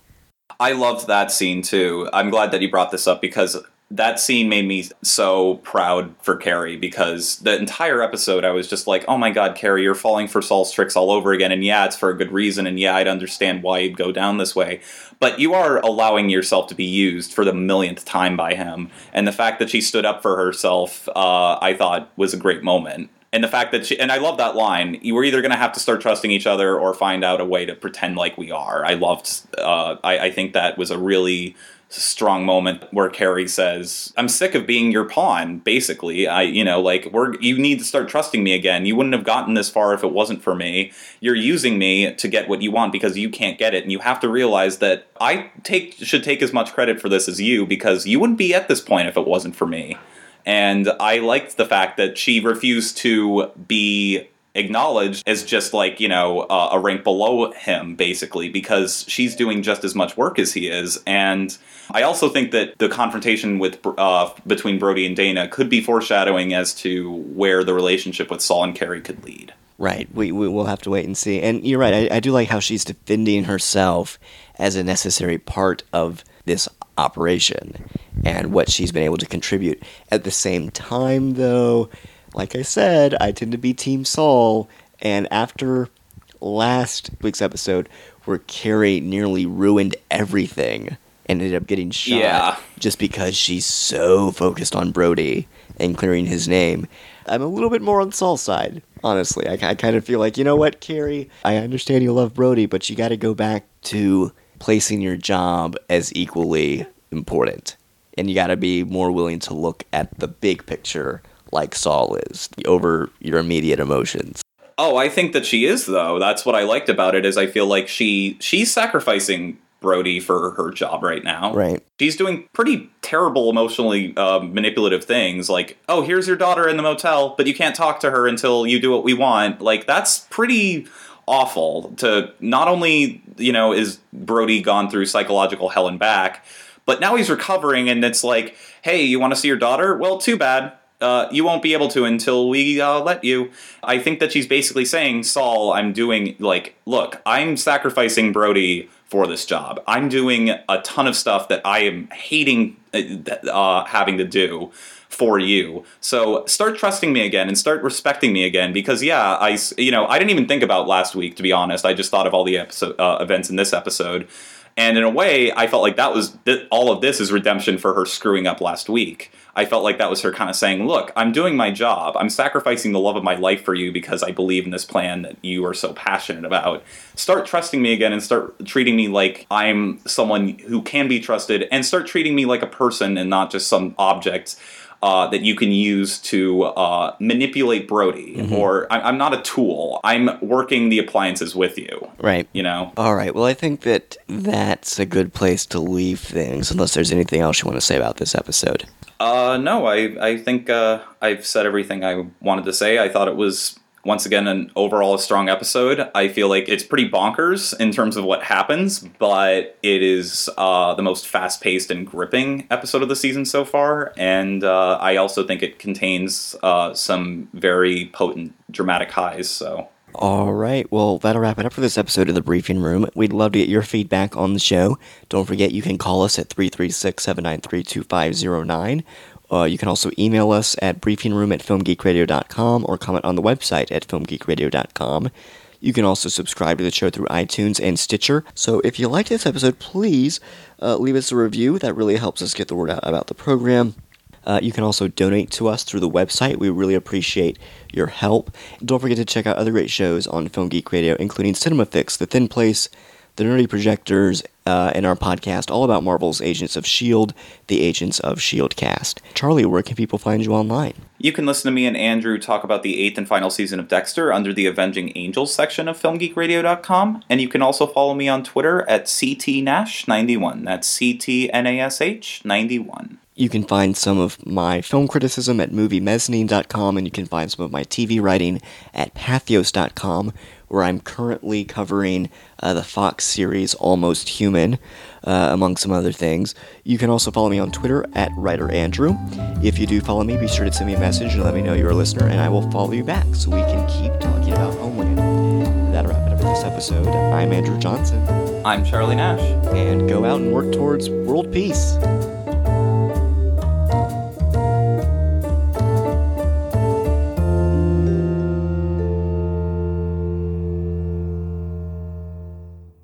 I loved that scene too. I'm glad that you brought this up because that scene made me so proud for Carrie because the entire episode I was just like, oh my god, Carrie, you're falling for Saul's tricks all over again. And yeah, it's for a good reason. And yeah, I'd understand why you'd go down this way. But you are allowing yourself to be used for the millionth time by him. And the fact that she stood up for herself, uh, I thought was a great moment. And the fact that she, and I love that line, we're either going to have to start trusting each other or find out a way to pretend like we are. I loved, uh, I, I think that was a really strong moment where Carrie says, "I'm sick of being your pawn." Basically, I, you know, like we're you need to start trusting me again. You wouldn't have gotten this far if it wasn't for me. You're using me to get what you want because you can't get it, and you have to realize that I take should take as much credit for this as you because you wouldn't be at this point if it wasn't for me. And I liked the fact that she refused to be acknowledged as just like you know uh, a rank below him basically because she's doing just as much work as he is and i also think that the confrontation with uh, between brody and dana could be foreshadowing as to where the relationship with saul and carrie could lead Right. We, we will have to wait and see. And you're right. I, I do like how she's defending herself as a necessary part of this operation and what she's been able to contribute. At the same time, though, like I said, I tend to be Team Saul. And after last week's episode, where Carrie nearly ruined everything and ended up getting shot Yeah. just because she's so focused on Brody and clearing his name. I'm a little bit more on Saul's side, honestly. I, I kind of feel like, you know what, Carrie, I understand you love Brody, but you got to go back to placing your job as equally important. And you got to be more willing to look at the big picture like Saul is over your immediate emotions. Oh, I think that she is though. That's what I liked about it is I feel like she she's sacrificing Brody for her job right now. Right. She's doing pretty terrible emotionally uh, manipulative things like, "Oh, here's your daughter in the motel, but you can't talk to her until you do what we want." Like that's pretty awful to not only, you know, is Brody gone through psychological hell and back, but now he's recovering and it's like, "Hey, you want to see your daughter? Well, too bad uh, you won't be able to until we uh, let you. I think that she's basically saying, Saul, I'm doing, like, look, I'm sacrificing Brody for this job. I'm doing a ton of stuff that I am hating uh, having to do for you. So start trusting me again and start respecting me again because yeah, I you know, I didn't even think about last week to be honest. I just thought of all the episode uh, events in this episode. And in a way, I felt like that was th- all of this is redemption for her screwing up last week. I felt like that was her kind of saying, "Look, I'm doing my job. I'm sacrificing the love of my life for you because I believe in this plan that you are so passionate about. Start trusting me again and start treating me like I'm someone who can be trusted and start treating me like a person and not just some object." Uh, that you can use to uh, manipulate Brody, or I- I'm not a tool. I'm working the appliances with you. Right. You know, All right. Well, I think that that's a good place to leave things, unless there's anything else you want to say about this episode. Uh, no, I I think uh, I've said everything I wanted to say. I thought it was once again an overall strong episode. I feel like it's pretty bonkers in terms of what happens, but it is uh, the most fast paced and gripping episode of the season so far. And uh, I also think it contains uh, some very potent dramatic highs. So. All right. Well, that'll wrap it up for this episode of the Briefing Room. We'd love to get your feedback on the show. Don't forget you can call us at 336 793 2509. Uh, you can also email us at briefingroom at filmgeekradio.com or comment on the website at filmgeekradio.com. You can also subscribe to the show through iTunes and Stitcher. So if you like this episode, please uh, leave us a review. That really helps us get the word out about the program. Uh, you can also donate to us through the website. We really appreciate your help. Don't forget to check out other great shows on Film Geek Radio, including Cinema Fix, The Thin Place, The Nerdy Projectors, uh, and our podcast all about Marvel's Agents of S.H.I.E.L.D., the Agents of S.H.I.E.L.D. cast. Charlie, where can people find you online? You can listen to me and Andrew talk about the eighth and final season of Dexter under the Avenging Angels section of FilmGeekRadio.com, and you can also follow me on Twitter at CTNash91. That's CTNASH91. You can find some of my film criticism at moviemezzanine.com, and you can find some of my TV writing at pathos.com, where I'm currently covering uh, the Fox series Almost Human, uh, among some other things. You can also follow me on Twitter at WriterAndrew. If you do follow me, be sure to send me a message and let me know you're a listener, and I will follow you back so we can keep talking about Homeland. That'll wrap it up for this episode. I'm Andrew Johnson, I'm Charlie Nash. and go out and work towards world peace.